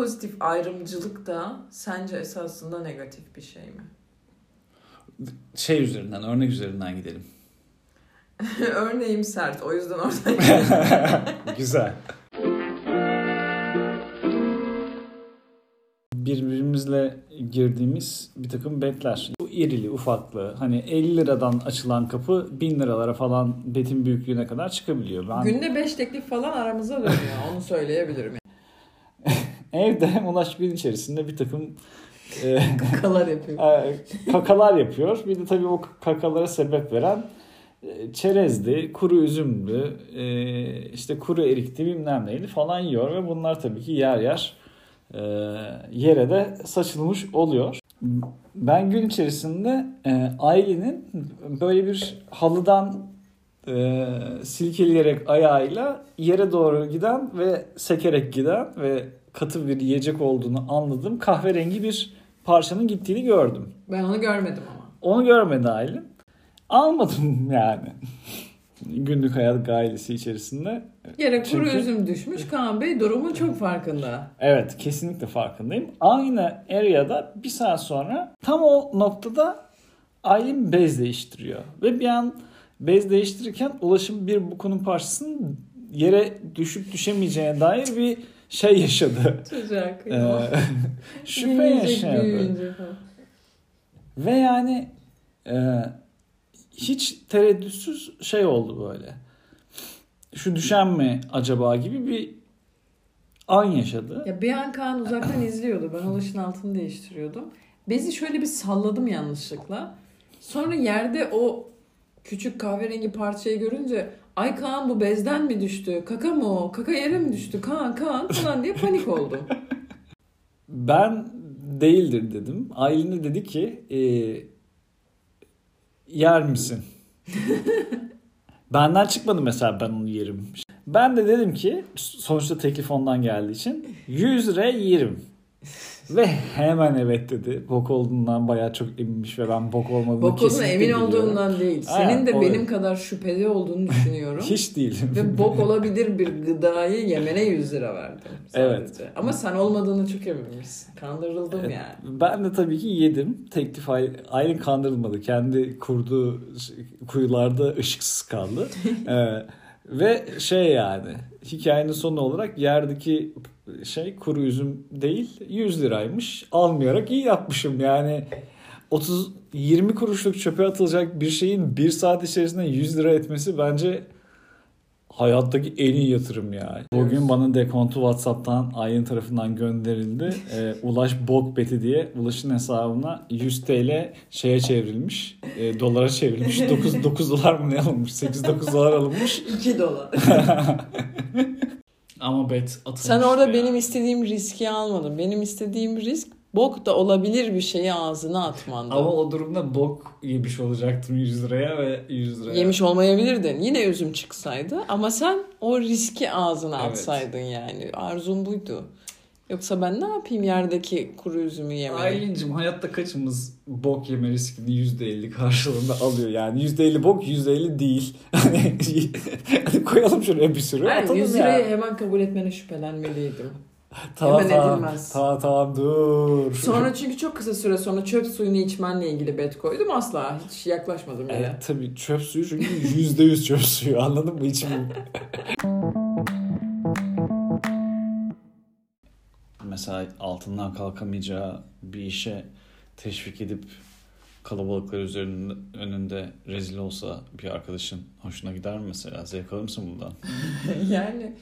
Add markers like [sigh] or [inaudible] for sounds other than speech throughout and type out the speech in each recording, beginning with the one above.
pozitif ayrımcılık da sence esasında negatif bir şey mi? Şey üzerinden, örnek üzerinden gidelim. [laughs] Örneğim sert. O yüzden oradan. [laughs] Güzel. Birbirimizle girdiğimiz bir takım betler. Bu irili ufaklı hani 50 liradan açılan kapı 1000 liralara falan betin büyüklüğüne kadar çıkabiliyor. Ben Günde 5 teklif falan aramıza dönüyor. Onu söyleyebilirim. Evde ulaş gün içerisinde bir takım e, Kakalar yapıyor. [laughs] e, kakalar yapıyor. Bir de tabii o kakalara sebep veren e, çerezdi, kuru üzümdü, e, işte kuru erikti bilmem neydi falan yiyor ve bunlar tabii ki yer yer e, yere de saçılmış oluyor. Ben gün içerisinde e, ailenin böyle bir halıdan e, silkeleyerek ayağıyla yere doğru giden ve sekerek giden ve katı bir yiyecek olduğunu anladım. Kahverengi bir parçanın gittiğini gördüm. Ben onu görmedim ama. Onu görmedi ailem. Almadım [laughs] yani. Günlük hayat gailesi içerisinde. Yere kuru Çünkü- üzüm düşmüş. Kaan Bey durumun çok farkında. Evet kesinlikle farkındayım. Aynı area'da bir saat sonra tam o noktada ailem bez değiştiriyor. Ve bir an bez değiştirirken ulaşım bir bukunun parçasının yere düşüp düşemeyeceğine dair bir şey yaşadı. Çocuğa Ee, kıyamam. [laughs] şüphe Büyüyecek, yaşadı. Ve yani e, hiç tereddütsüz şey oldu böyle. Şu düşen mi acaba gibi bir an yaşadı. Ya bir an Kaan uzaktan izliyordu. Ben ulaşın altını değiştiriyordum. Bezi şöyle bir salladım yanlışlıkla. Sonra yerde o küçük kahverengi parçayı görünce ay Kaan bu bezden mi düştü? Kaka mı o? Kaka yere mi düştü? Kaan Kaan falan diye panik oldum. [laughs] Ben değildir dedim. Aylin de dedi ki e, yer misin? [laughs] Benden çıkmadı mesela ben onu yerim. Ben de dedim ki sonuçta teklif ondan geldiği için 100 lira yerim. [laughs] Ve hemen evet dedi. Bok olduğundan bayağı çok eminmiş ve ben bok olmadığını Bok olduğuna emin biliyorum. olduğundan değil. Senin de o- benim kadar şüpheli olduğunu düşünüyorum. [laughs] Hiç değilim. Ve bok olabilir bir gıdayı yemene 100 lira verdim sadece. Evet. Ama sen olmadığını çok eminmişsin. Kandırıldım Evet. yani. Ben de tabii ki yedim. Teklif Ay- Aylin kandırılmadı. Kendi kurduğu kuyularda ışıksız kaldı. [laughs] Ee, ve şey yani hikayenin sonu olarak yerdeki şey kuru üzüm değil 100 liraymış. Almayarak iyi yapmışım yani. 30 20 kuruşluk çöpe atılacak bir şeyin bir saat içerisinde 100 lira etmesi bence hayattaki en iyi yatırım ya. Bugün bana dekontu WhatsApp'tan Aylin tarafından gönderildi. [laughs] Ee, Ulaş Bokbeti diye Ulaş'ın hesabına 100 TL şeye çevrilmiş. e, dolara çevrilmiş. [laughs] 9, 9 dolar mı ne alınmış? 8-9 dolar alınmış. 2 dolar. [laughs] Ama bet atılmış. Sen orada ya. benim istediğim riski almadın. Benim istediğim risk bok da olabilir bir şeyi ağzına atmandı. Ama o durumda bok yemiş olacaktım 100 liraya ve 100 liraya. Yemiş olmayabilirdin. Yine üzüm çıksaydı. Ama sen o riski ağzına Evet. atsaydın yani. Arzun buydu. Yoksa ben ne yapayım yerdeki kuru üzümü yemeyi? Aylin'cim hayatta kaçımız bok yeme riskini %50 karşılığında alıyor yani. %50 bok %50 değil. [laughs] Hani koyalım şuraya bir sürü. Hayır, atalım 100 ya. lirayı hemen kabul etmene şüphelenmeliydim. Tamam hemen tamam. edilmez. Tamam tamam dur. Sonra çünkü çok kısa süre sonra çöp suyunu içmenle ilgili bet koydum. Asla hiç yaklaşmadım bile. Evet tabii çöp suyu çünkü %100 çöp suyu anladın mı? Hiç [laughs] Mesela altından kalkamayacağı bir işe teşvik edip kalabalıklar üzerinde önünde rezil olsa bir arkadaşın hoşuna gider mi mesela? Zevk alır mısın bundan? [laughs] yani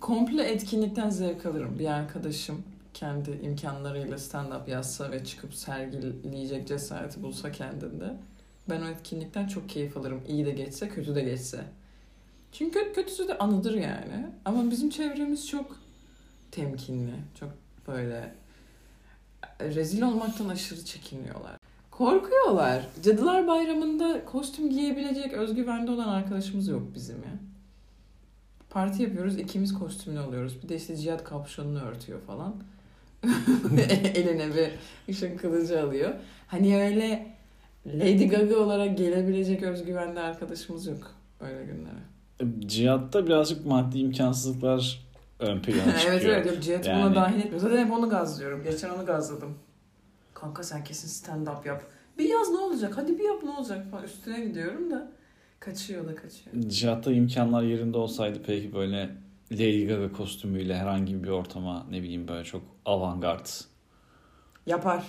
komple etkinlikten zevk alırım. Bir arkadaşım kendi imkanlarıyla stand-up yazsa ve çıkıp sergileyecek cesareti bulsa kendinde. Ben o etkinlikten çok keyif alırım. İyi de geçse, kötü de geçse. Çünkü kötüsü de anıdır yani. Ama bizim çevremiz çok temkinli. Çok böyle rezil olmaktan aşırı çekiniyorlar. Korkuyorlar. Cadılar Bayramı'nda kostüm giyebilecek özgüvende olan arkadaşımız yok bizim ya. Parti yapıyoruz, ikimiz kostümlü oluyoruz. Bir de işte Cihat kapşonunu örtüyor falan. [laughs] Eline bir ışın kılıcı alıyor. Hani öyle Lady Gaga olarak gelebilecek özgüvende arkadaşımız yok öyle günlere. Cihat'ta birazcık maddi imkansızlıklar ön [laughs] plana çıkıyor. evet evet yok Cihat Yani- buna dahil etmiyor. Zaten hep onu gazlıyorum. Geçen onu gazladım. Kanka sen kesin stand up yap. Bir yaz ne olacak? Hadi bir yap ne olacak falan. Üstüne gidiyorum da kaçıyor da kaçıyor. Cihat'ta imkanlar yerinde olsaydı peki böyle Lady Gaga kostümüyle herhangi bir ortama ne bileyim böyle çok avantgard Yapar.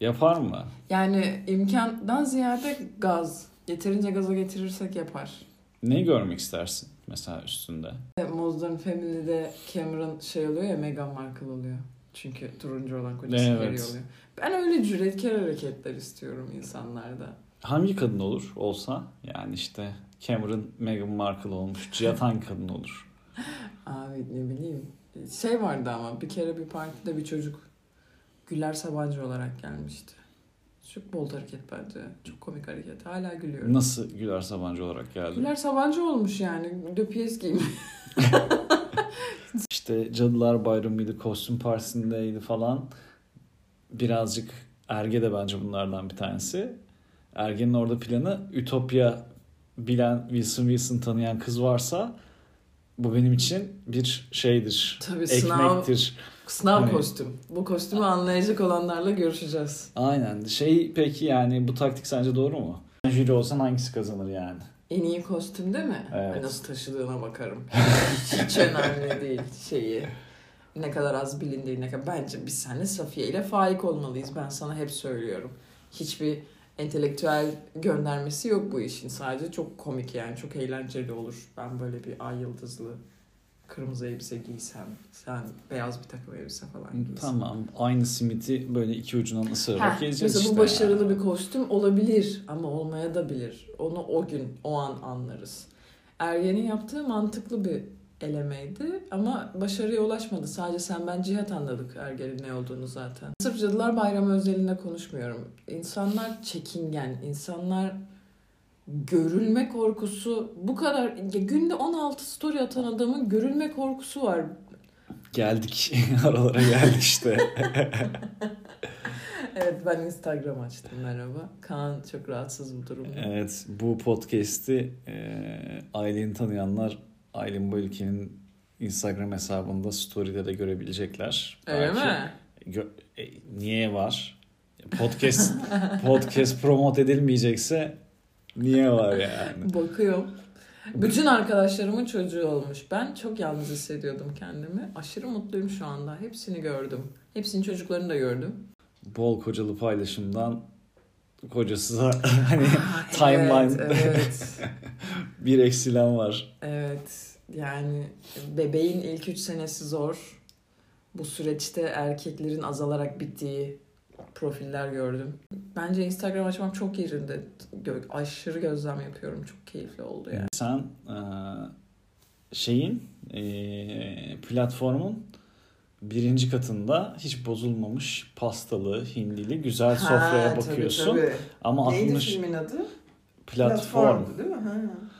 yapar mı? Yani imkandan ziyade gaz. Yeterince gaza getirirsek yapar. Ne görmek istersin mesela üstünde? Modern Family'de Cameron şey oluyor ya Meghan Markle oluyor. Çünkü turuncu olan kocası Evet. Harry oluyor. Ben öyle cüretkar hareketler istiyorum insanlarda. Hangi kadın olur olsa yani işte Cameron Meghan Markle olmuş. Cihat hangi [laughs] kadın olur? Abi ne bileyim. Şey vardı ama bir kere bir partide bir çocuk Güler Sabancı olarak gelmişti. Çok bold hareket bence. Çok komik hareket. Hala gülüyorum. Nasıl Güler Sabancı olarak geldi? Güler Sabancı olmuş yani. Döpiyes giymiş. [laughs] İşte Cadılar Bayramı'ydı, kostüm partisindeydi falan. Birazcık Erge de bence bunlardan bir tanesi. Erge'nin orada planı Ütopya bilen Wilson Wilson tanıyan kız varsa bu benim için bir şeydir. Tabii Ekmektir. sınav Hani- kostüm. Bu kostümü anlayacak olanlarla görüşeceğiz. Aynen. Şey peki yani bu taktik sence doğru mu? Jüri olsan hangisi kazanır yani? En iyi kostüm değil mi? Evet. Ay, Nasıl taşıdığına bakarım. [laughs] hiç, hiç önemli değil şeyi. Ne kadar az bilindiği ne kadar. Bence biz seninle Safiye ile faik olmalıyız. Ben sana hep söylüyorum. Hiçbir entelektüel göndermesi yok bu işin. Sadece çok komik yani. Çok eğlenceli olur. Ben böyle bir ay yıldızlı kırmızı elbise giysem. Sen beyaz bir takım elbise falan giysen. Tamam. Aynı simiti böyle iki ucundan ısırarak Heh, gezeceğiz mesela işte. bu başarılı yani. bir kostüm olabilir ama olmaya da bilir. Onu o gün, o an anlarız. Ergen'in yaptığı mantıklı bir elemeydi ama başarıya ulaşmadı. Sadece sen ben Cihat anladık Ergen'in ne olduğunu zaten. Sırf Cadılar Bayramı özelinde konuşmuyorum. İnsanlar çekingen, insanlar görülme korkusu bu kadar ya günde 16 story atan adamın görülme korkusu var. Geldik. [laughs] Aralara geldik işte. [laughs] Evet ben Instagram açtım merhaba. Kaan çok rahatsız bu durumda. Evet bu podcast'i e, Aylin'i tanıyanlar Aylin bu ülkenin Instagram hesabında story'de de görebilecekler. Öyle Belki- mi? Gö- e, niye var? Podcast [laughs] podcast promote edilmeyecekse niye var yani? [laughs] Bakıyorum. Bütün arkadaşlarımın çocuğu olmuş. Ben çok yalnız hissediyordum kendimi. Aşırı mutluyum şu anda. Hepsini gördüm. Hepsinin çocuklarını da gördüm. Bol kocalı paylaşımdan kocasıza [laughs] hani timeline Evet, evet. [laughs] bir eksilen var. evet. Yani bebeğin ilk üç senesi zor. Bu süreçte erkeklerin azalarak bittiği profiller gördüm. Bence Instagram açmak çok yerinde. Gö- aşırı gözlem yapıyorum. Çok keyifli oldu yani. Sen e, şeyin e, platformun birinci katında hiç bozulmamış pastalı, hindili güzel sofraya Ha, tabii, bakıyorsun. tabii. Ama Neydi 60 filmin adı? platform. Platformdu, değil mi? Ha,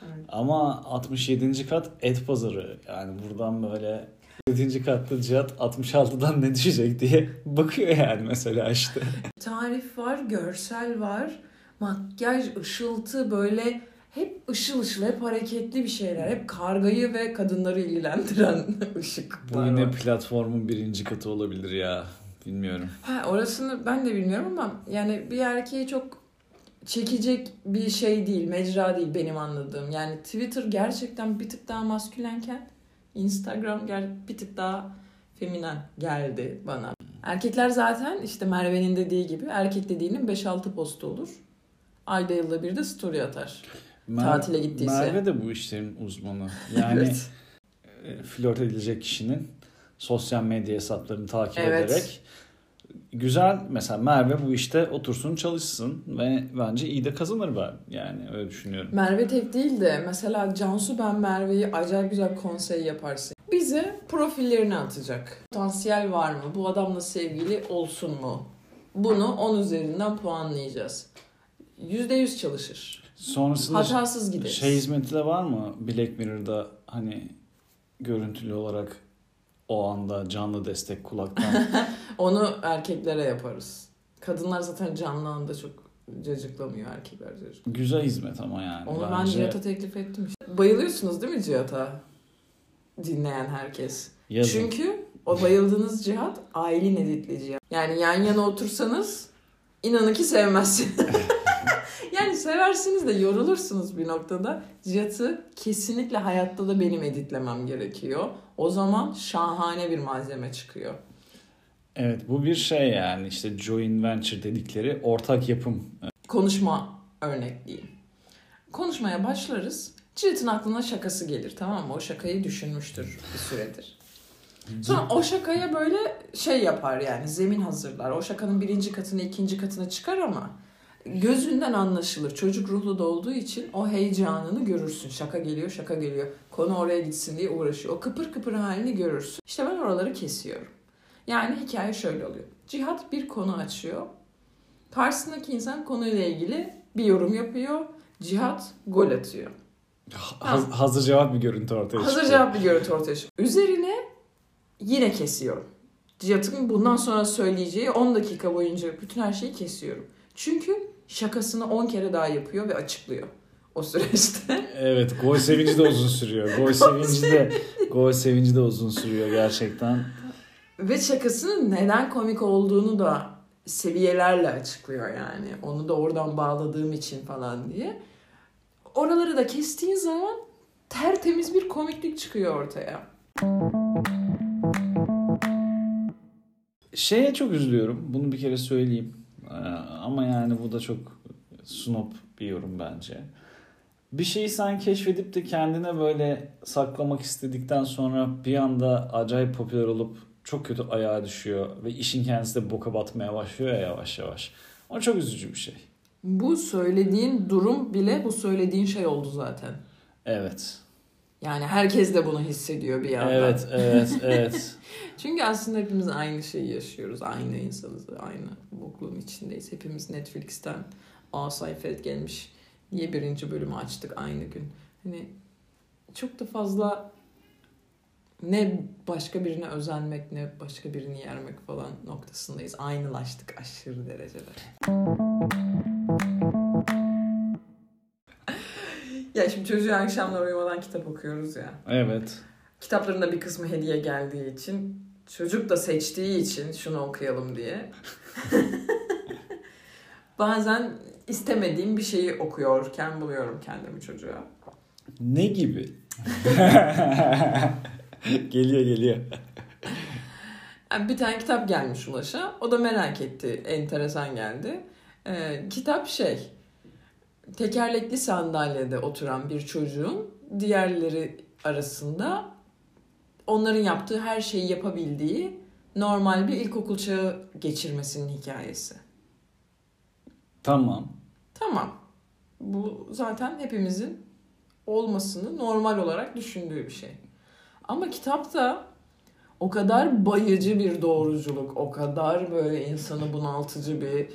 evet. Ama 67. kat et pazarı. Yani buradan böyle 7. katta Cihat 66'dan ne düşecek diye bakıyor yani mesela işte. [laughs] Tarif var, görsel var, makyaj, ışıltı böyle hep ışıl ışıl, hep hareketli bir şeyler. Hep kargayı ve kadınları ilgilendiren [laughs] Bu ışıklar yine var. platformun birinci katı olabilir ya. Bilmiyorum. Ha, orasını ben de bilmiyorum ama yani bir erkeği çok çekecek bir şey değil, mecra değil benim anladığım. Yani Twitter gerçekten bir tık daha maskülenken Instagram bir tık daha feminen geldi bana. Erkekler zaten işte Merve'nin dediği gibi erkek dediğinin 5-6 postu olur. Ayda yılda bir de story atar. Mer- Tatile gittiyse. Merve de bu işlerin uzmanı. Yani Evet. e, flört edilecek kişinin sosyal medya hesaplarını takip Evet. ederek güzel mesela Merve bu işte otursun çalışsın ve bence iyi de kazanır ben yani öyle düşünüyorum. Merve tek değil de mesela Cansu ben Merve'yi acayip güzel konsey yaparsın. Bize profillerini atacak. Potansiyel var mı? Bu adamla sevgili olsun mu? Bunu 10 üzerinden puanlayacağız. %100 çalışır. Sonrasında Hatasız gideriz. şey hizmeti de var mı Black Mirror'da hani görüntülü olarak o anda canlı destek kulaktan [laughs] Onu erkeklere yaparız. Kadınlar zaten canlı anda çok cacıklamıyor erkekler cacık. güzel hizmet ama yani Onu ben Cihat'a teklif ettim işte. Bayılıyorsunuz değil mi Cihat'a? Dinleyen herkes. Yazın. Çünkü o bayıldığınız cihat Aylin editli cihat. Yani yan yana otursanız inanın ki sevmezsiniz. [laughs] yani seversiniz de yorulursunuz bir noktada. Cihat'ı kesinlikle hayatta da benim editlemem gerekiyor. O zaman şahane bir malzeme çıkıyor. Evet bu bir şey yani işte joint venture dedikleri ortak yapım. Konuşma örnekliği. Konuşmaya başlarız. Cihat'ın aklına şakası gelir tamam mı? O şakayı düşünmüştür bir süredir. Sonra o şakaya böyle şey yapar yani zemin hazırlar. O şakanın birinci katını ikinci katına çıkar ama gözünden anlaşılır. Çocuk ruhlu da olduğu için o heyecanını görürsün. Şaka geliyor şaka geliyor. Konu oraya gitsin diye uğraşıyor. O kıpır kıpır halini görürsün. İşte ben oraları kesiyorum. Yani hikaye şöyle oluyor. Cihat bir konu açıyor. Karşısındaki insan konuyla ilgili bir yorum yapıyor. Cihat gol atıyor. Ha- hazır cevap bir görüntü ortaya Hazır çıkıyor. cevap bir görüntü ortaya çıkıyor. Üzerine yine kesiyorum. Cihat'ın bundan sonra söyleyeceği 10 dakika boyunca bütün her şeyi kesiyorum. Çünkü şakasını 10 kere daha yapıyor ve açıklıyor o süreçte. [laughs] Evet gol sevinci de uzun sürüyor. [laughs] Gol sevinci de gol sevinci de uzun sürüyor gerçekten. ve şakasının neden komik olduğunu da seviyelerle açıklıyor yani. Onu da oradan bağladığım için falan diye. Oraları da kestiğin zaman tertemiz bir komiklik çıkıyor ortaya. Şeye çok üzülüyorum. Bunu bir kere söyleyeyim. Ee, Ama yani bu da çok snob bir yorum bence. Bir şeyi sen keşfedip de kendine böyle saklamak istedikten sonra bir anda acayip popüler olup çok kötü ayağa düşüyor ve işin kendisi de boka batmaya başlıyor ya yavaş yavaş. O çok üzücü bir şey. Bu söylediğin durum bile bu söylediğin şey oldu zaten. Evet. Yani herkes de bunu hissediyor bir yandan. Evet, evet, [laughs] evet. Çünkü aslında hepimiz aynı şeyi yaşıyoruz. Aynı insanız. Aynı bokluğun içindeyiz. Hepimiz Netflix'ten A sayfaya gelmiş diye birinci bölümü açtık aynı gün. Hani çok da fazla ne başka birine özenmek ne başka birini yermek falan noktasındayız. Aynılaştık aşırı derecede. Ya şimdi çocuğa akşamlar uyumadan kitap okuyoruz ya. Evet. Kitapların da bir kısmı hediye geldiği için çocuk da seçtiği için şunu okuyalım diye. [laughs] Bazen istemediğim bir şeyi okuyorken buluyorum kendimi çocuğa. Ne gibi? [laughs] geliyor geliyor. Yani bir tane kitap gelmiş Ulaş'a. O da merak etti. Enteresan geldi. Ee, kitap şey tekerlekli sandalyede oturan bir çocuğun diğerleri arasında onların yaptığı her şeyi yapabildiği normal bir ilkokul çağı geçirmesinin hikayesi. Tamam. Tamam. Bu zaten hepimizin olmasını normal olarak düşündüğü bir şey. Ama kitapta o kadar bayıcı bir doğruculuk, o kadar böyle insanı bunaltıcı bir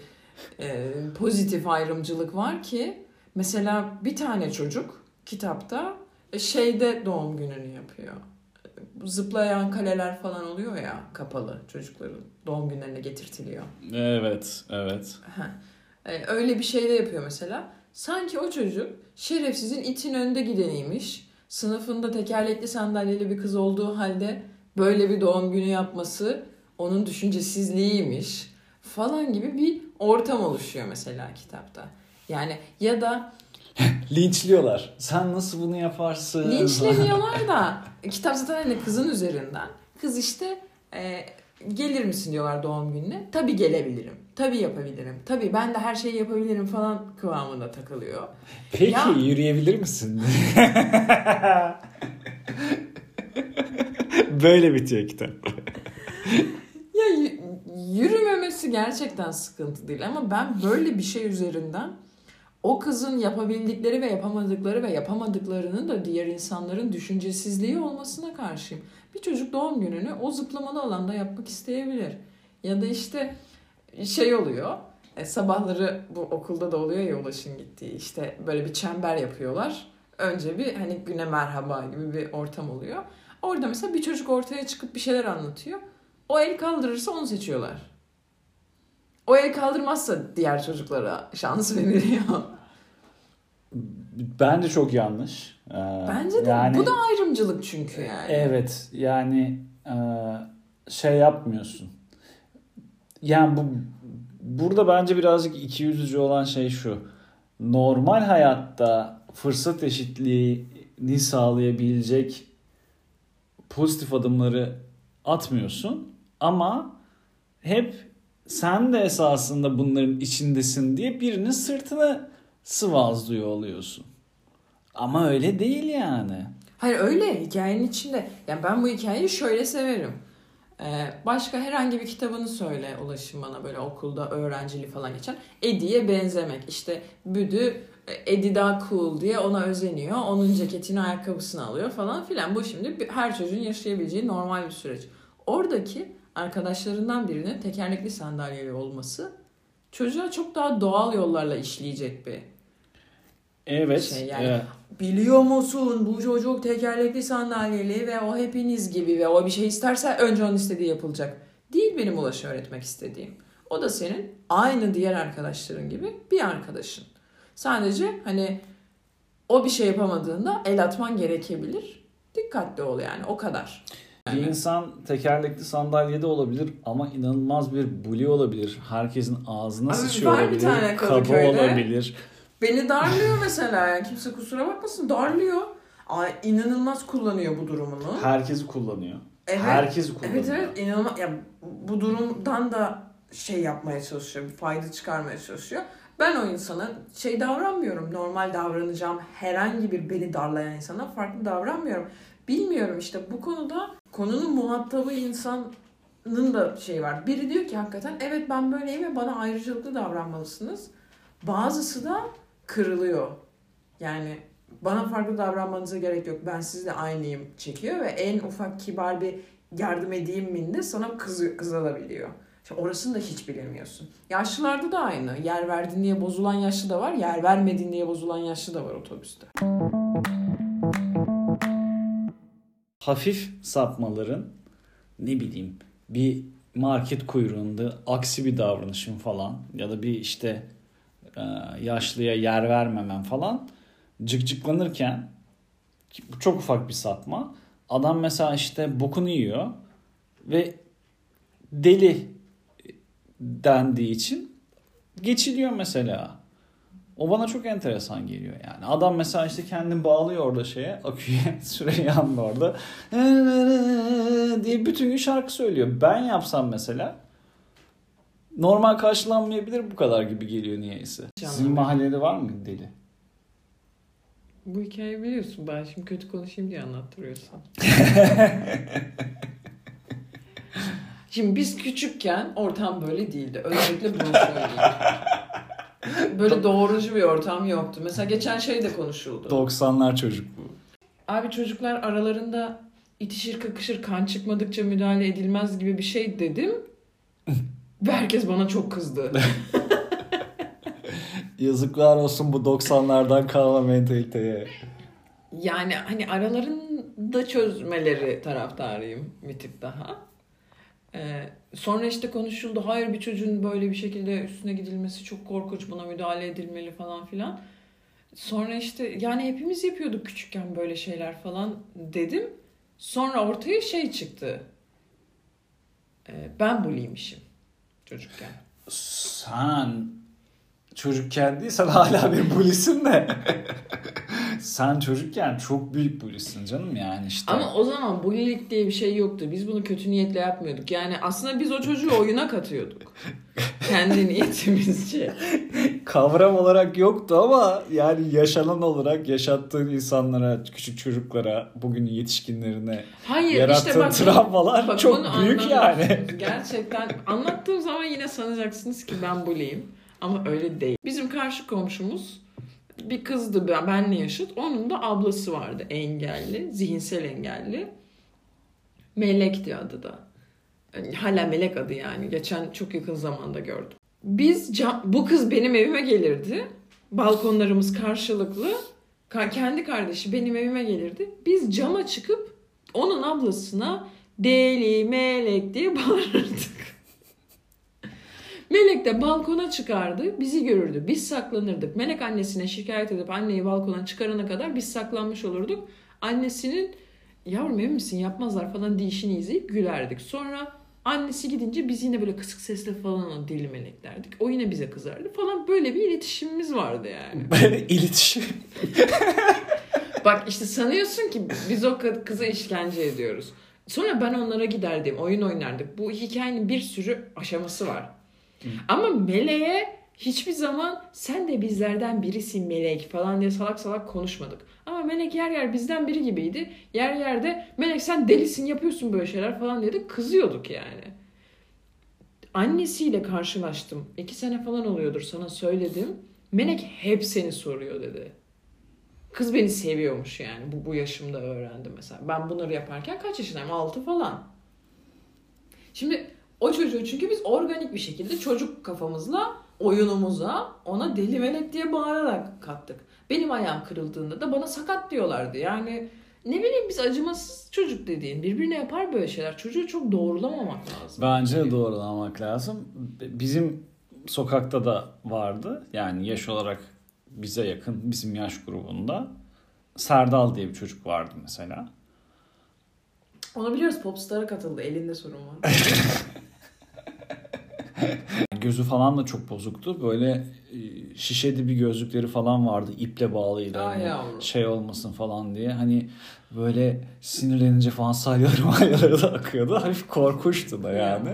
e, pozitif ayrımcılık var ki mesela bir tane çocuk kitapta e, şeyde doğum gününü yapıyor. Zıplayan kaleler falan oluyor ya kapalı çocukların doğum günlerine getirtiliyor. Evet, evet. Ha. E, öyle bir şey de yapıyor mesela. Sanki o çocuk şerefsizin itin önde gideniymiş. Sınıfında tekerlekli sandalyeli bir kız olduğu halde böyle bir doğum günü yapması onun düşüncesizliğiymiş falan gibi bir ortam oluşuyor mesela kitapta. Yani ya da [laughs] Linçliyorlar. Sen nasıl bunu yaparsın? linçlemiyorlar [laughs] da kitap zaten hani kızın üzerinden. Kız işte e, gelir misin diyorlar doğum gününe. Tabii gelebilirim. Tabii yapabilirim. Tabii ben de her şeyi yapabilirim falan kıvamında takılıyor. Peki Ya- yürüyebilir misin? [laughs] Böyle bitiyor kitap. Ya yürümemesi gerçekten sıkıntı değil ama ben böyle bir şey üzerinden o kızın yapabildikleri ve yapamadıkları ve yapamadıklarının da diğer insanların düşüncesizliği olmasına karşıyım. Bir çocuk doğum gününü o zıplamalı alanda yapmak isteyebilir. Ya da işte şey oluyor. e, sabahları bu okulda da oluyor ya Ulaş'ın gittiği işte böyle bir çember yapıyorlar. Önce bir hani güne merhaba gibi bir ortam oluyor. Orada mesela bir çocuk ortaya çıkıp bir şeyler anlatıyor. O el kaldırırsa onu seçiyorlar. O el kaldırmazsa diğer çocuklara şans veriliyor. Bence çok yanlış. Ee, Bence de yani, bu da ayrımcılık çünkü yani. Evet yani e, şey yapmıyorsun. Yani bu burada bence birazcık iki yüzücü olan şey şu. Normal hayatta fırsat eşitliğini sağlayabilecek pozitif adımları atmıyorsun ama hep sen de esasında bunların içindesin diye birinin sırtını sıvazlıyor oluyorsun. Ama öyle değil yani. Hayır öyle hikayenin içinde. Yani ben bu hikayeyi şöyle severim. Ee, başka herhangi bir kitabını söyle ulaşım bana böyle okulda öğrencili falan geçen. Eddie'ye benzemek. İşte Büdü e, Eddie daha cool diye ona özeniyor. Onun ceketini ayakkabısını alıyor falan filan. Bu şimdi her çocuğun yaşayabileceği normal bir süreç. Oradaki arkadaşlarından birinin tekerlekli sandalyeli olması çocuğa çok daha doğal yollarla işleyecek bir Evet. şey yani. evet. Biliyor musun bu çocuk tekerlekli sandalyeli ve o hepiniz gibi ve o bir şey isterse önce onun istediği yapılacak. Değil benim Ulaş'ı öğretmek istediğim. O da senin aynı diğer arkadaşların gibi bir arkadaşın. Sadece hani o bir şey yapamadığında el atman gerekebilir. Dikkatli ol yani o kadar. Bir insan tekerlekli sandalyede olabilir ama inanılmaz bir bully olabilir. Herkesin ağzına Abi sıçıyor var bir olabilir. tane Kaba olabilir. Beni darlıyor mesela yani kimse kusura bakmasın darlıyor. Ay, inanılmaz kullanıyor bu durumunu. Herkesi kullanıyor. Evet. Herkesi kullanıyor. Evet evet inanılmaz. Ya, bu durumdan da şey yapmaya çalışıyor. Bir fayda çıkarmaya çalışıyor. Ben o insana şey davranmıyorum. Normal davranacağım herhangi bir beni darlayan insana farklı davranmıyorum. Bilmiyorum işte bu konuda konunun muhatabı insanın da şey var. Biri diyor ki hakikaten evet ben böyleyim ve bana ayrıcalıklı davranmalısınız. Bazısı da kırılıyor. Yani bana farklı davranmanıza gerek yok. Ben sizle aynıyım çekiyor ve en ufak kibar bir yardım edeyim minde sana kız, kızılabiliyor. İşte orasını da hiç bilemiyorsun. Yaşlılarda da aynı. Yer verdin diye bozulan yaşlı da var. Yer vermedin diye bozulan yaşlı da var otobüste. Hafif sapmaların ne bileyim bir market kuyruğunda aksi bir davranışın falan ya da bir işte e, yaşlıya yer vermemen falan cıkcıklanırken çok ufak bir sapma. Adam mesela işte bokunu yiyor ve deli dendiği için geçiliyor mesela. O bana çok enteresan geliyor yani. Adam mesela işte kendini bağlıyor orada şeye, aküye, [laughs] Süreyya'nın orada diye bütün gün şarkı söylüyor. Ben yapsam mesela normal karşılanmayabilir bu kadar gibi geliyor niyeyse. Sizin mahallede var mı deli? Bu hikayeyi biliyorsun. Ben şimdi kötü konuşayım diye anlattırıyorsun. [laughs] Şimdi biz küçükken ortam böyle değildi. Öncelikle bunu söyleyeyim. [laughs] [laughs] Böyle doğrucu bir ortam yoktu. Mesela geçen şey de konuşuldu. 90'lar çocuk bu. Abi çocuklar aralarında itişir kakışır kan çıkmadıkça müdahale edilmez gibi bir şey dedim. [laughs] Ve herkes bana çok kızdı. [laughs] Yazıklar olsun bu 90'lardan kalma mentaliteye. Yani hani aralarında çözmeleri taraftarıyım bir tık daha. Ee, sonra işte konuşuldu. Hayır bir çocuğun böyle bir şekilde üstüne gidilmesi çok korkunç. Buna müdahale edilmeli falan filan. Sonra işte yani hepimiz yapıyorduk küçükken böyle şeyler falan dedim. Sonra ortaya şey çıktı. Ee, ben bullymişim çocukken. Sen çocukken değil sen hala bir bulisin de. [laughs] sen çocukken çok büyük bulisin canım yani işte. Ama o zaman bullying diye bir şey yoktu. Biz bunu kötü niyetle yapmıyorduk. Yani aslında biz o çocuğu oyuna katıyorduk. [laughs] Kendi niyetimizce. Kavram olarak yoktu ama yani yaşanan olarak yaşattığın insanlara, küçük çocuklara, bugün yetişkinlerine Hayır yarattığın işte bak. travmalar bak çok büyük yani. [laughs] Gerçekten anlattığım zaman yine sanacaksınız ki ben bully'im. Ama öyle değil. Bizim karşı komşumuz bir kızdı ben- benle yaşıt. Onun da ablası vardı engelli, zihinsel engelli. Melek'ti adı da. Yani Hala Melek adı yani. Geçen çok yakın zamanda gördüm. Biz cam- bu kız benim evime gelirdi. Balkonlarımız karşılıklı. Ka- kendi kardeşi benim evime gelirdi. Biz cama çıkıp onun ablasına deli melek diye bağırırdık. Melek de balkona çıkardı, bizi görürdü. Biz saklanırdık. Melek annesine şikayet edip anneyi balkona çıkarana kadar biz saklanmış olurduk. Annesinin yavrum emin misin yapmazlar falan deyişini izleyip gülerdik. Sonra annesi gidince biz yine böyle kısık sesle falan onu deli meleklerdik. O yine bize kızardı falan böyle bir iletişimimiz vardı yani. [laughs] İletişim. [laughs] Bak işte sanıyorsun ki biz o kıza işkence ediyoruz. Sonra ben onlara giderdim, oyun oynardık. Bu hikayenin bir sürü aşaması var. Ama Meleğe hiçbir zaman sen de bizlerden birisin Melek falan diye salak salak konuşmadık. Ama Melek yer yer bizden biri gibiydi. Yer yerde Melek sen delisin yapıyorsun böyle şeyler falan diye de kızıyorduk yani. Annesiyle karşılaştım. İki sene falan oluyordur sana söyledim. Melek hep seni soruyor dedi. Kız beni seviyormuş yani. Bu, bu yaşımda öğrendim mesela. Ben bunları yaparken kaç yaşındayım? 6 falan. Şimdi o çocuğu çünkü biz organik bir şekilde çocuk kafamızla oyunumuza ona deli melek diye bağırarak kattık. Benim ayağım kırıldığında da bana sakat diyorlardı. Yani ne bileyim biz acımasız çocuk dediğin birbirine yapar böyle şeyler. Çocuğu çok doğrulamamak lazım. Bence doğrulamak lazım. Bizim sokakta da vardı. Yani yaş olarak bize yakın bizim yaş grubunda. Serdal diye bir çocuk vardı mesela. Onu biliyoruz Popstar'a katıldı. Elinde sorun var. [laughs] [laughs] Gözü falan da çok bozuktu. Böyle e, şişe bir gözlükleri falan vardı. iple bağlıydı. Ay hani yavrum. şey olmasın falan diye. Hani böyle sinirlenince falan salyaları malyaları [laughs] da akıyordu. Hafif korkuştu da yani.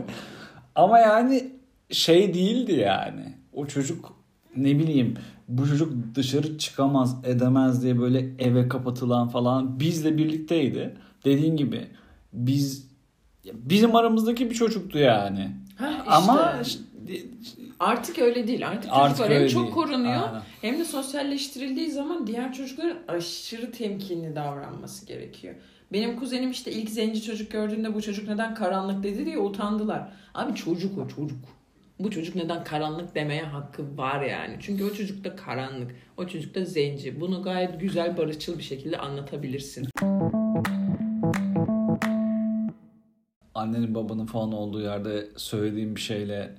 Ama yani şey değildi yani. O çocuk ne bileyim bu çocuk dışarı çıkamaz edemez diye böyle eve kapatılan falan bizle birlikteydi. Dediğin gibi biz bizim aramızdaki bir çocuktu yani. Heh, işte. Ama Artık öyle değil. Artık, Artık çocuklar hem çok değil. korunuyor Aynen. hem de sosyalleştirildiği zaman diğer çocukların aşırı temkinli davranması gerekiyor. Benim kuzenim işte ilk zenci çocuk gördüğünde bu çocuk neden karanlık dedi diye utandılar. Abi çocuk o çocuk. Bu çocuk neden karanlık demeye hakkı var yani. Çünkü o çocuk da karanlık. O çocuk da zenci. Bunu gayet güzel barışçıl bir şekilde anlatabilirsin. Annenin babanın falan olduğu yerde söylediğin bir şeyle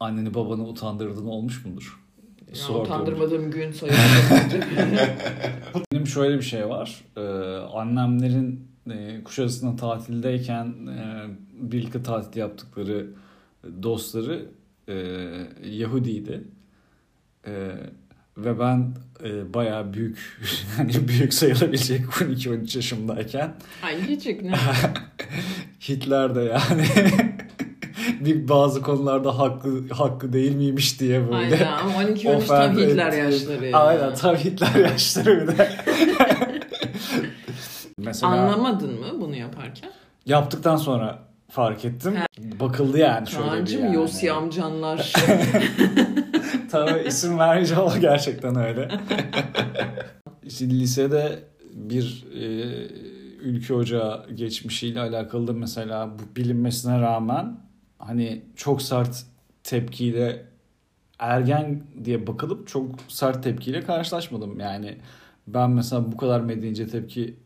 anneni babanı utandırdığın olmuş mudur? Sorduğum. utandırmadığım gün sayılır. [laughs] Benim şöyle bir şey var. Ee, annemlerin e, Kuşadası'nda tatildeyken e, birlikte tatil yaptıkları dostları e, Yahudiydi. E, ve ben e, bayağı büyük, [laughs] hani büyük sayılabilecek [laughs] 12-13 yaşımdayken Ay küçük ne? [laughs] Hitler de yani bir bazı konularda haklı haklı değil miymiş diye böyle. Aynen ama 12-13 tam Hitler etti. yaşları. ya. Aynen tam Hitler yaşları bir de. Mesela Anlamadın mı bunu yaparken? yaptıktan sonra fark ettim. Bakıldı yani şöyle bir Kaan'cım yani. Yossi amcanlar. Tabii isim vermeyeceğim ama gerçekten öyle. [laughs] işte lisede bir e, ülke ocağı geçmişiyle alakalı da mesela bu bilinmesine rağmen hani çok sert tepkiyle ergen diye bakılıp çok sert tepkiyle karşılaşmadım. Yani ben mesela bu kadar medenice tepki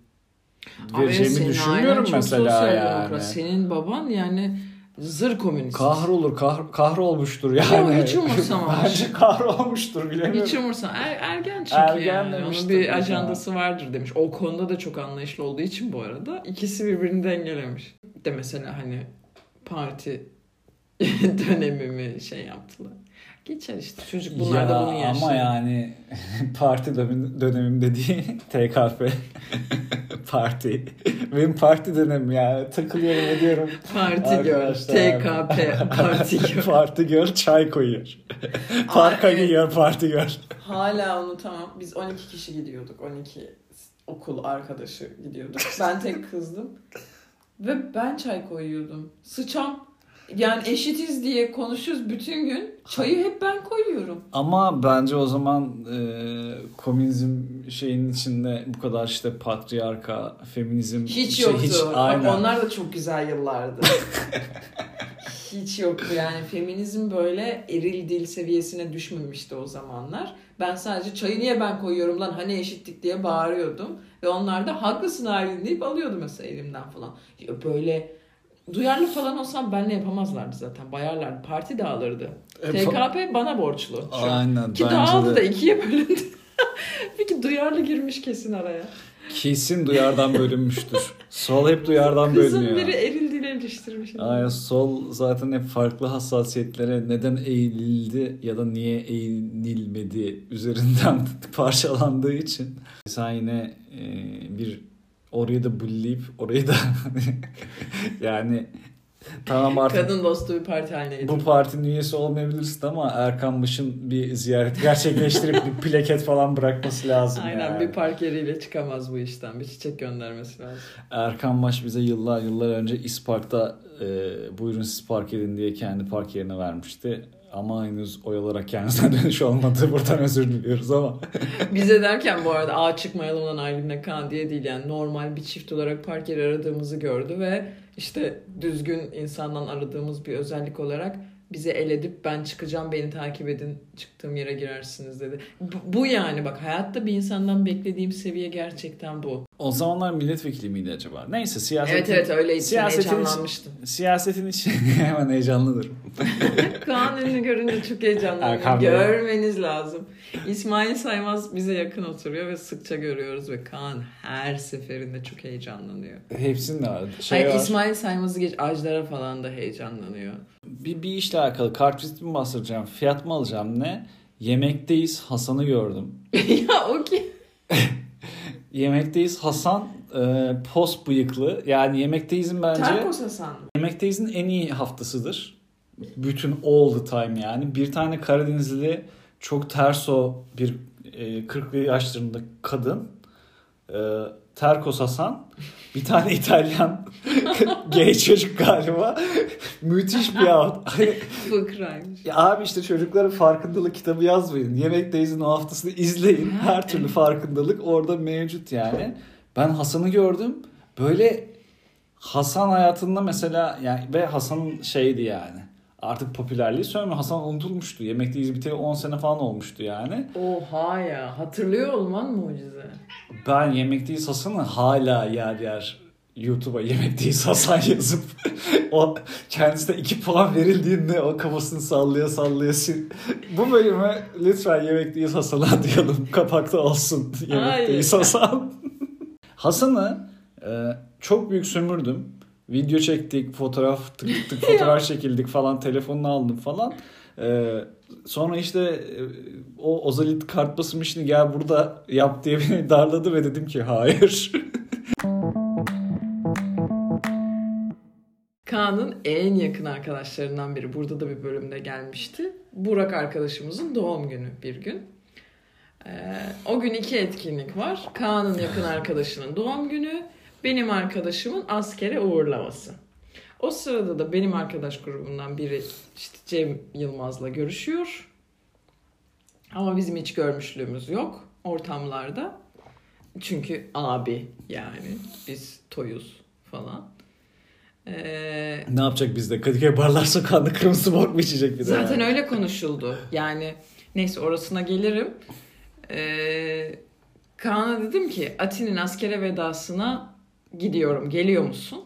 vereceğimi düşünmüyorum mesela yani. Senin baban yani zır komünist. Kahrolur, kahr, kahrolmuştur yani. hiç umursamamış. [laughs] Bence kahrolmuştur bilemiyorum. Hiç umursa er, ergen çünkü Ergen yani. Onun bir ajandası vardır demiş. O konuda da çok anlayışlı olduğu için bu arada ikisi birbirini dengelemiş. De mesela hani parti [laughs] dönemimi şey yaptılar. Geçer işte çocuk bunlar ya, da bunu yaşıyor. Ama yani [laughs] parti dönemim dediği TKP parti. [laughs] Benim parti dönemim ya. Takılıyorum ediyorum. Parti göl. TKP, parti [laughs] göl. parti göl çay koyuyor. Parka evet. gidiyor parti göl. Hala unutamam. Biz 12 kişi gidiyorduk. 12 okul arkadaşı gidiyorduk. Ben tek kızdım. Ve ben çay koyuyordum. Sıçam. Yani eşitiz diye konuşuyoruz bütün gün. Çayı hep ben koyuyorum. Ama bence o zaman e, komünizm şeyinin içinde bu kadar işte patriarka, feminizm Hiç şey, yoktu. hiç- aynen. Onlar da çok güzel yıllardı. [laughs] hiç yoktu yani. Feminizm böyle eril dil seviyesine düşmemişti o zamanlar. Ben sadece çayı niye ben koyuyorum lan hani eşitlik diye bağırıyordum. Ve onlar da haklısın Aylin deyip alıyordu mesela elimden falan. Böyle duyarlı falan olsam benle yapamazlardı zaten. Bayarlardı. Parti dağılırdı. E, TKP bana borçlu. Aynen Ki dağıldı de. da ikiye bölündü. [laughs] Peki duyarlı girmiş kesin araya. Kesin duyardan bölünmüştür. Sol hep duyardan Kızın bölünüyor. biri eril dili eleştirmiş. Aynen sol zaten hep farklı hassasiyetlere neden eğildi ya da niye eğilmedi üzerinden [laughs] parçalandığı için. Sen yine e, bir orayı da bulleyip orayı da [laughs] yani tamam artık Kadın dostu bir parti haline getirdi. bu partinin üyesi olmayabilirsin ama Erkan Baş'ın bir ziyaret gerçekleştirip [laughs] bir plaket falan bırakması lazım Aynen yani. bir park yeriyle çıkamaz bu işten. Bir çiçek göndermesi lazım. Erkan Baş bize yıllar yıllar önce İspark'ta e, buyurun siz park edin diye kendi park yerine vermişti. Ama henüz oy olarak kendisine [laughs] dönüş olmadı. Buradan özür diliyoruz ama. [laughs] Bize derken bu arada ağa çıkmayalım lan Aylin'le Kaan diye değil yani normal bir çift olarak park yeri aradığımızı gördü ve işte düzgün insandan aradığımız bir özellik olarak bize el edip ben çıkacağım beni takip edin çıktığım yere girersiniz dedi. Bu, bu yani bak hayatta bir insandan beklediğim seviye gerçekten bu. O zamanlar milletvekili miydi acaba? Neyse siyasetin, Evet evet öyleydi. Siyasetin için- heyecanlanmıştım. siyasetin için [laughs] hemen heyecanlıdır. [laughs] Kaan ünlü görünce çok Bey. Görmeniz lazım. İsmail Saymaz bize yakın oturuyor ve sıkça görüyoruz ve Kaan her seferinde çok heyecanlanıyor. Hepsinin de. Şey Hayır, var. İsmail Saymaz'ı geç Ajdar'a falan da heyecanlanıyor. Bir, bir işle alakalı kartvizit mi bastıracağım, fiyat mı alacağım ne? Yemekteyiz Hasan'ı gördüm. [laughs] ya o ki. [laughs] Yemekteyiz Hasan e, pos bıyıklı. Yani Yemekteyiz'in bence Terkos Hasan mı? Yemekteyiz'in en iyi haftasıdır. Bütün all the time yani. Bir tane Karadenizli çok terso bir e, 40'lı yaşlarında kadın. E, Terkos Hasan. Bir tane İtalyan [laughs] gay çocuk galiba. Müthiş bir out. [laughs] Fıkraymış. ya abi işte çocuklara farkındalık kitabı yazmayın. Yemekteyiz'in o haftasını izleyin. Her türlü farkındalık orada mevcut yani. Ben Hasan'ı gördüm. Böyle Hasan hayatında mesela yani ve Hasan'ın şeydi yani. Artık popülerliği söyleme Hasan unutulmuştu. Yemekteyiz biteli 10 sene falan olmuştu yani. Oha ya. Hatırlıyor olman mucize. Ben Yemekteyiz Hasan'ı hala yer yer YouTube'a Yemekteyiz Hasan yazıp [laughs] o kendisine 2 puan verildiğinde o kafasını sallaya sallaya Bu bölüme lütfen Yemekteyiz Hasan'a diyelim. [laughs] Kapakta olsun Yemekteyiz. Hasan. [laughs] Hasan'ı e, çok büyük sömürdüm. Video çektik, fotoğraf tık tık tık [laughs] fotoğraf çekildik falan, telefonunu aldım falan. E, sonra işte e, o Ozalit kart basım işini gel burada yap diye beni [laughs] darladı ve dedim ki hayır. [laughs] Kaan'ın en yakın arkadaşlarından biri. Burada da bir bölümde gelmişti. Burak arkadaşımızın doğum günü bir gün. Ee, o gün iki etkinlik var. Kaan'ın yakın arkadaşının doğum günü, benim arkadaşımın askere uğurlaması. O sırada da benim arkadaş grubundan biri işte Cem Yılmaz'la görüşüyor. Ama bizim hiç görmüşlüğümüz yok ortamlarda. Çünkü abi yani biz toyuz falan. Ee, ne yapacak bizde? Kadıköy Barlar Sokağı'nda kırmızı bok mu içecek bir? Zaten yani? öyle konuşuldu. Yani neyse orasına gelirim. Ee, Kaan'a dedim ki Atin'in askere vedasına gidiyorum. Geliyor musun?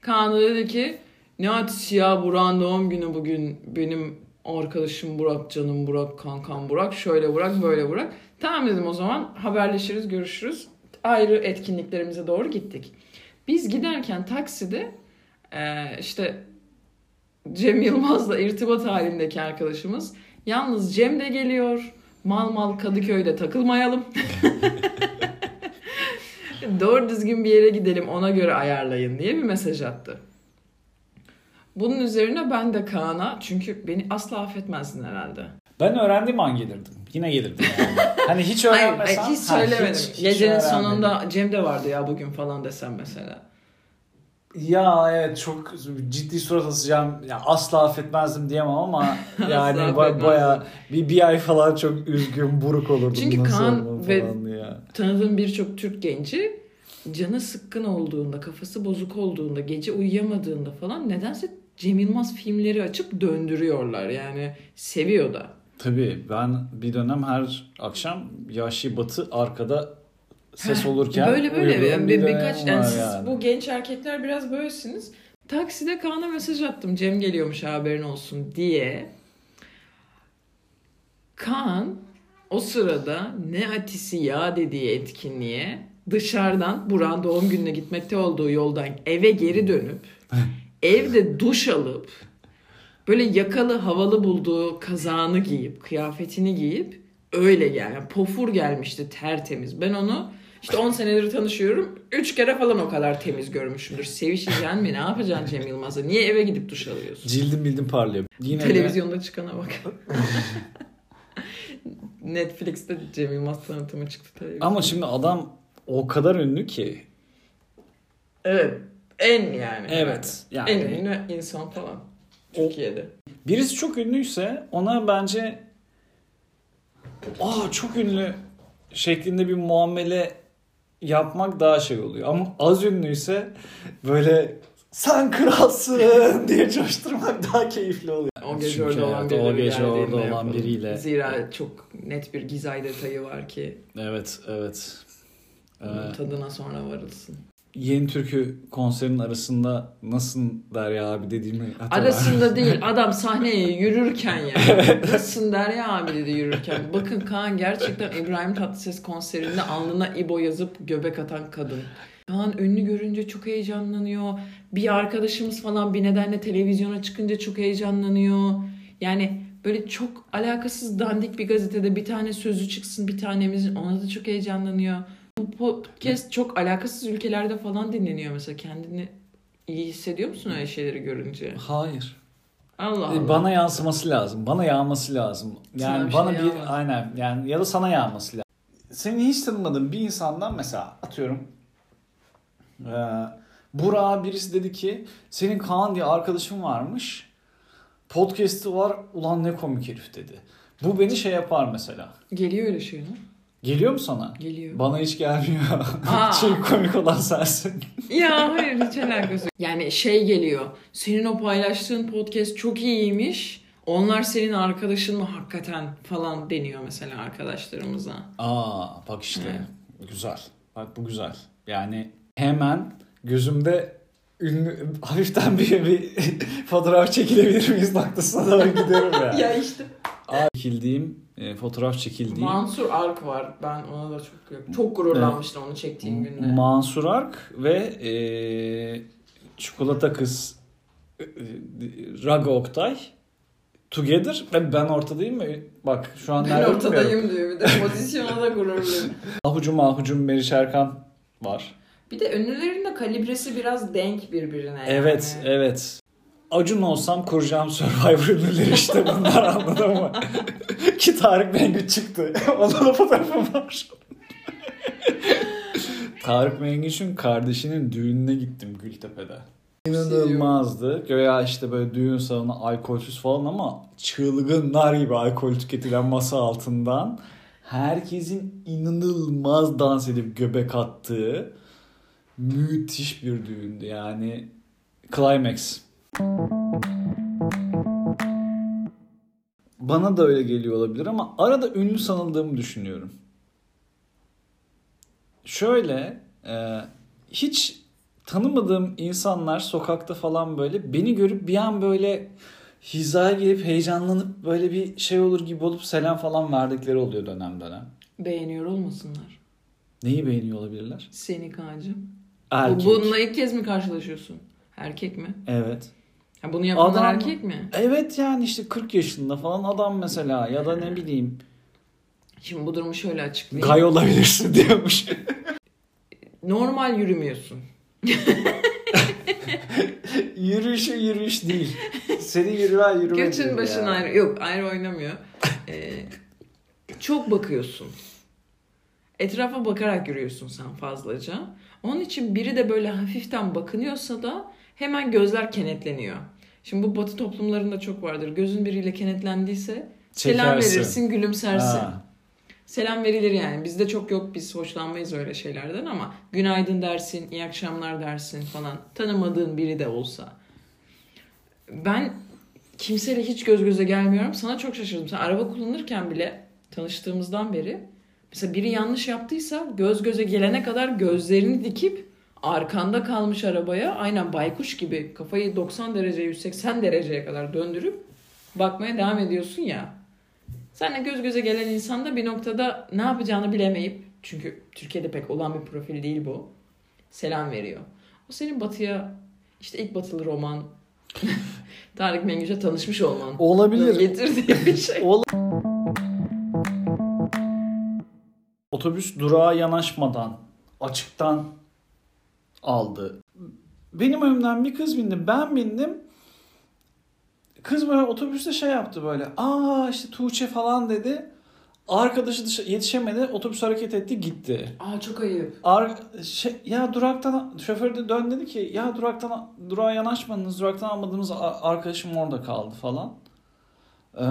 Kaan da dedi ki ne Atisi ya Burak'ın doğum günü bugün. Benim arkadaşım Burak, canım Burak, kankam Burak. Şöyle Burak, böyle Burak. Tamam dedim o zaman haberleşiriz, görüşürüz. Ayrı etkinliklerimize doğru gittik. Biz giderken takside e, işte Cem Yılmaz'la irtibat halindeki arkadaşımız. Yalnız Cem de geliyor. Mal mal Kadıköy'de takılmayalım. [laughs] Doğru düzgün bir yere gidelim ona göre ayarlayın diye bir mesaj attı. Bunun üzerine ben de Kaan'a çünkü beni asla affetmezdin herhalde. Ben öğrendiğim an gelirdim. Yine gelirdim yani. [laughs] hani hiç öğrenmesem. hayır, hiç ha, söylemedim. hiç- hiç Gecenin öğrenmedim. sonunda Cem de vardı ya bugün falan desem mesela. Ya evet çok ciddi surat asacağım. Ya asla affetmezdim diyemem ama [laughs] yani baya bir, bir ay falan çok üzgün buruk olurdum. Çünkü Kaan ve- Tanıdığım birçok Türk genci canı sıkkın olduğunda, kafası bozuk olduğunda, gece uyuyamadığında falan nedense Cem Yılmaz filmleri açıp döndürüyorlar. Yani seviyor da. Tabii ben bir dönem her akşam Yaşlı Batı arkada ses olurken böyle böyle uyuduğum bir, bir birkaç yani siz yani. bu genç erkekler biraz böylesiniz. Takside Kaan'a mesaj attım. Cem geliyormuş haberin olsun diye. Kaan o sırada ne atisi ya dediği etkinliğe dışarıdan Burak'ın doğum gününe gitmekte olduğu yoldan eve geri dönüp [laughs] evde duş alıp böyle yakalı havalı bulduğu kazağını giyip kıyafetini giyip öyle gel. Yani pofur gelmişti tertemiz. Ben onu işte 10 senedir tanışıyorum. 3 kere falan o kadar temiz görmüşümdür. Sevişeceksin mi? Ne yapacaksın Cem Yılmaz'a? Niye eve gidip duş alıyorsun? Cildim bildim parlıyor. Yine de- Televizyonda çıkana bak. [laughs] Netflix'te Cem Yılmaz tanıtımı çıktı televizyonda. Ama şimdi adam o kadar ünlü ki. Evet. En yani. Evet. Yani En ünlü insan falan. Türkiye'de. birisi çok ünlüyse ona bence aa çok ünlü şeklinde bir muamele yapmak daha şey oluyor. Ama az ünlüyse böyle sen kralsın diye coşturmak daha keyifli oluyor. O gece Çünkü orada olan biriyle o gece orada olan yapalım. biriyle. Zira çok net bir gizay detayı var ki Evet, evet. Ee, onun tadına sonra varılsın. Yeni Türkü konserinin arasında nasılsın Derya abi dediğimi hatırlar. Arasında [laughs] değil adam sahneye yürürken ya. Nasılsın Derya abi dedi yürürken. Bakın Kaan gerçekten İbrahim Tatlıses konserinde alnına İbo yazıp göbek atan kadın. Kaan ünlü görünce çok heyecanlanıyor. Bir arkadaşımız falan bir nedenle televizyona çıkınca çok heyecanlanıyor. Yani böyle çok alakasız dandik bir gazetede bir tane sözü çıksın bir tanemizin ona da çok heyecanlanıyor. Bu podcast çok alakasız ülkelerde falan dinleniyor mesela. Kendini iyi hissediyor musun öyle şeyleri görünce? Hayır. Allah E, Allah. Bana yansıması lazım. Bana yağması lazım. Sana Yani bir bana şey bir yağmaz. aynen yani ya da sana yağması lazım. Seni hiç tanımadığın bir insandan mesela atıyorum eee Burak'a birisi dedi ki senin Kaan diye arkadaşın varmış. Podcast'ı var. Ulan ne komik herif dedi. Bu beni şey yapar mesela. Geliyor öyle şey mi? Geliyor mu sana? Geliyor. Bana hiç gelmiyor. Aa. Çünkü [laughs] komik olan sensin. ya hayır hiç alakası yok. Yani şey geliyor. Senin o paylaştığın podcast çok iyiymiş. Onlar senin arkadaşın mı hakikaten falan deniyor mesela arkadaşlarımıza. Aa bak işte. Güzel. Bak bu güzel. Yani hemen gözümde ünlü, hafiften bir, bir [laughs] fotoğraf çekilebilir miyiz noktasına doğru gidiyorum ya. [laughs] ya işte. Aa, çekildiğim, e, fotoğraf çekildiğim Mansur Ark var. Ben ona da çok çok gururlanmıştım onu çektiğim günde. Mansur Ark ve e, Çikolata Kız e, e, Raga Oktay Together ve ben ortadayım mı? Bak şu an ben ortadayım diyor bir de pozisyona da gururluyum. [laughs] Ahucum Ahucum Meriç Erkan var. Bir de ünlülerin de kalibresi biraz denk birbirine. Evet, yani. evet. Acun olsam kuracağım Survivor ünlüleri işte bunlar anladın mı? [laughs] Ki Tarık Mengü çıktı. [laughs] Onda da fotoğrafım var. Tarık Mengüç'ün kardeşinin düğününe gittim Gültepe'de. İnanılmazdı. Göya işte böyle düğün salonu alkolsüz falan ama çılgınlar gibi alkol tüketilen masa altından herkesin inanılmaz dans edip göbek attığı müthiş bir düğündü. Yani Climax. Bana da öyle geliyor olabilir ama arada ünlü sanıldığımı düşünüyorum. Şöyle e, hiç tanımadığım insanlar sokakta falan böyle beni görüp bir an böyle hizaya gelip heyecanlanıp böyle bir şey olur gibi olup selam falan verdikleri oluyor dönem dönem. Beğeniyor olmasınlar. Neyi beğeniyor olabilirler? Seni Kaan'cığım. Erkek. Bununla ilk kez mi karşılaşıyorsun? Erkek mi? Evet. Ha, bunu yapanlar Adam- erkek mi? Evet yani işte 40 yaşında falan adam mesela ya da ne bileyim Şimdi bu durumu şöyle açıklayayım. gay olabilirsin [laughs] diyormuş. Normal yürümüyorsun. [laughs] Yürüyüşü yürüyüş değil. Seni yürüyen yürüme Göçün başın ya. ayrı. Yok ayrı oynamıyor. [laughs] Ee, çok bakıyorsun. Etrafa bakarak yürüyorsun sen fazlaca. Onun için biri de böyle hafiften bakınıyorsa da hemen gözler kenetleniyor. Şimdi bu batı toplumlarında çok vardır. Gözün biriyle kenetlendiyse selam Çekersin. verirsin, gülümsersin. Ha. Selam verilir yani. Bizde çok yok. Biz hoşlanmayız öyle şeylerden ama günaydın dersin, iyi akşamlar dersin falan. Tanımadığın biri de olsa. Ben kimseyle hiç göz göze gelmiyorum. Sana çok şaşırdım. Sen araba kullanırken bile tanıştığımızdan beri mesela biri yanlış yaptıysa göz göze gelene kadar gözlerini dikip arkanda kalmış arabaya aynen baykuş gibi kafayı 90 derece 180 dereceye kadar döndürüp bakmaya devam ediyorsun ya. Seninle göz göze gelen insan da bir noktada ne yapacağını bilemeyip çünkü Türkiye'de pek olan bir profil değil bu. Selam veriyor. O senin Batı'ya işte ilk Batılı roman [laughs] Tarık Mengüç'e tanışmış olman. Olabilir. Getirdiği bir şey. [laughs] Otobüs durağa yanaşmadan açıktan aldı. Benim önümden bir kız bindi. Ben bindim. Kız böyle otobüste şey yaptı böyle. Aa işte Tuğçe falan dedi. Arkadaşı dışa- yetişemedi. Otobüs hareket etti gitti. Aa çok ayıp. Ar şey, ya duraktan şoför de dön dedi ki ya duraktan durağa yanaşmadınız duraktan almadığımız arkadaşım orada kaldı falan. Ee,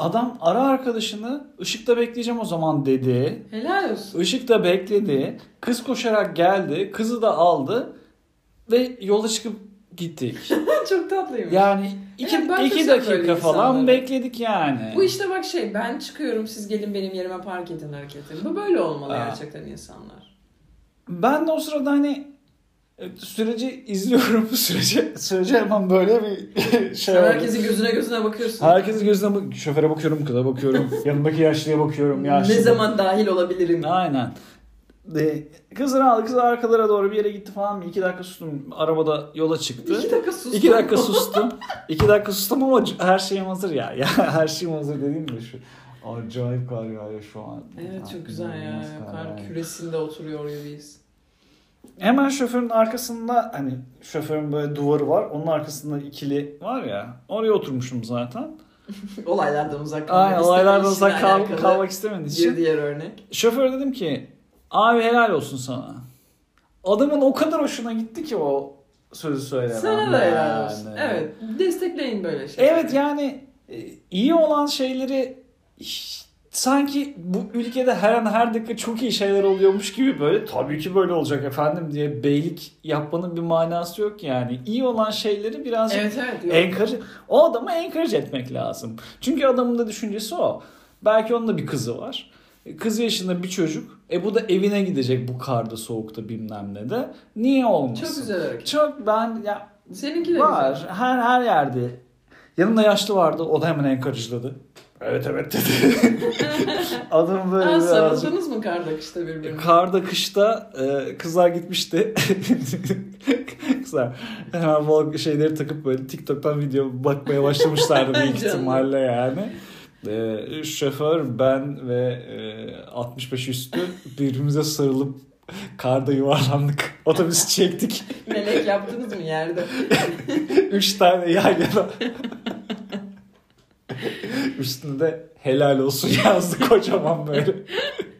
adam ara arkadaşını ışıkta bekleyeceğim o zaman dedi. Helal olsun. Işıkta bekledi. Kız koşarak geldi. Kızı da aldı ve yola çıkıp gittik. [laughs] çok tatlıymış. Yani iki, Evet, ben iki dakika falan insanlarım. bekledik yani. Bu işte bak şey ben çıkıyorum siz gelin benim yerime park edin hareketi. Bu böyle olmalı Aa. gerçekten insanlar. Ben de o sırada hani süreci izliyorum. Sürece, sürece hemen böyle bir şey Sen oldu. herkesin gözüne gözüne bakıyorsun. Herkesin gözüne bak şoföre bakıyorum, kıza bakıyorum. [laughs] yanındaki yaşlıya bakıyorum. Yaşlı. Ne zaman dahil olabilirim? Aynen. De, kızını aldı. Kız arkalara doğru bir yere gitti falan. Bir iki dakika sustum. Arabada yola çıktı. İki dakika sustum. İki dakika sustum. İki dakika sustum ama her şeyim hazır ya. Ya [laughs] her şeyim hazır dediğim de şu. Acayip kar yağıyor şu an. Evet çok güzel ya. Kar küresinde oturuyor gibiyiz. Hemen şoförün arkasında hani şoförün böyle duvarı var. Onun arkasında ikili var ya. Oraya oturmuşum zaten. [laughs] Olaylardan uzak kalmak Aynen olaylardan uzak kal- kalmak istemediği Bir için. diğer örnek. Şoför dedim ki abi helal olsun sana. Adamın o kadar hoşuna gitti ki o sözü söylemem. Sana da helal olsun. yani. Evet. Destekleyin böyle şeyleri. Evet yani e, iyi olan şeyleri sanki bu ülkede her an her dakika çok iyi şeyler oluyormuş gibi böyle tabii ki böyle olacak efendim diye beylik yapmanın bir manası yok yani. İyi olan şeyleri birazcık Evet evet. Encourage, o adamı encourage etmek lazım. Çünkü adamın da düşüncesi o. Belki onun da bir kızı var. Kız yaşında bir çocuk. E bu da evine gidecek bu karda soğukta bilmem ne de. Niye olmasın? Çok güzel hareket. Çok ben ya Seninki de var. güzel. Her her yerde. Yanında yaşlı vardı. O da hemen encourage'ladı. Evet evet dedi. [laughs] Adam böyle birazcık... sarıldınız mı karda kışta birbirine? Karda kışta e, kızlar gitmişti. [laughs] kızlar hemen bu şeyleri takıp böyle TikTok'tan video bakmaya başlamışlardı [laughs] büyük ihtimalle yani. E, şoför ben ve e, 65 üstü birbirimize sarılıp karda yuvarlandık. Otobüsü çektik. Melek yaptınız mı yerde? Üç tane yan yana. Üstünde helal olsun yazdı kocaman böyle. [laughs]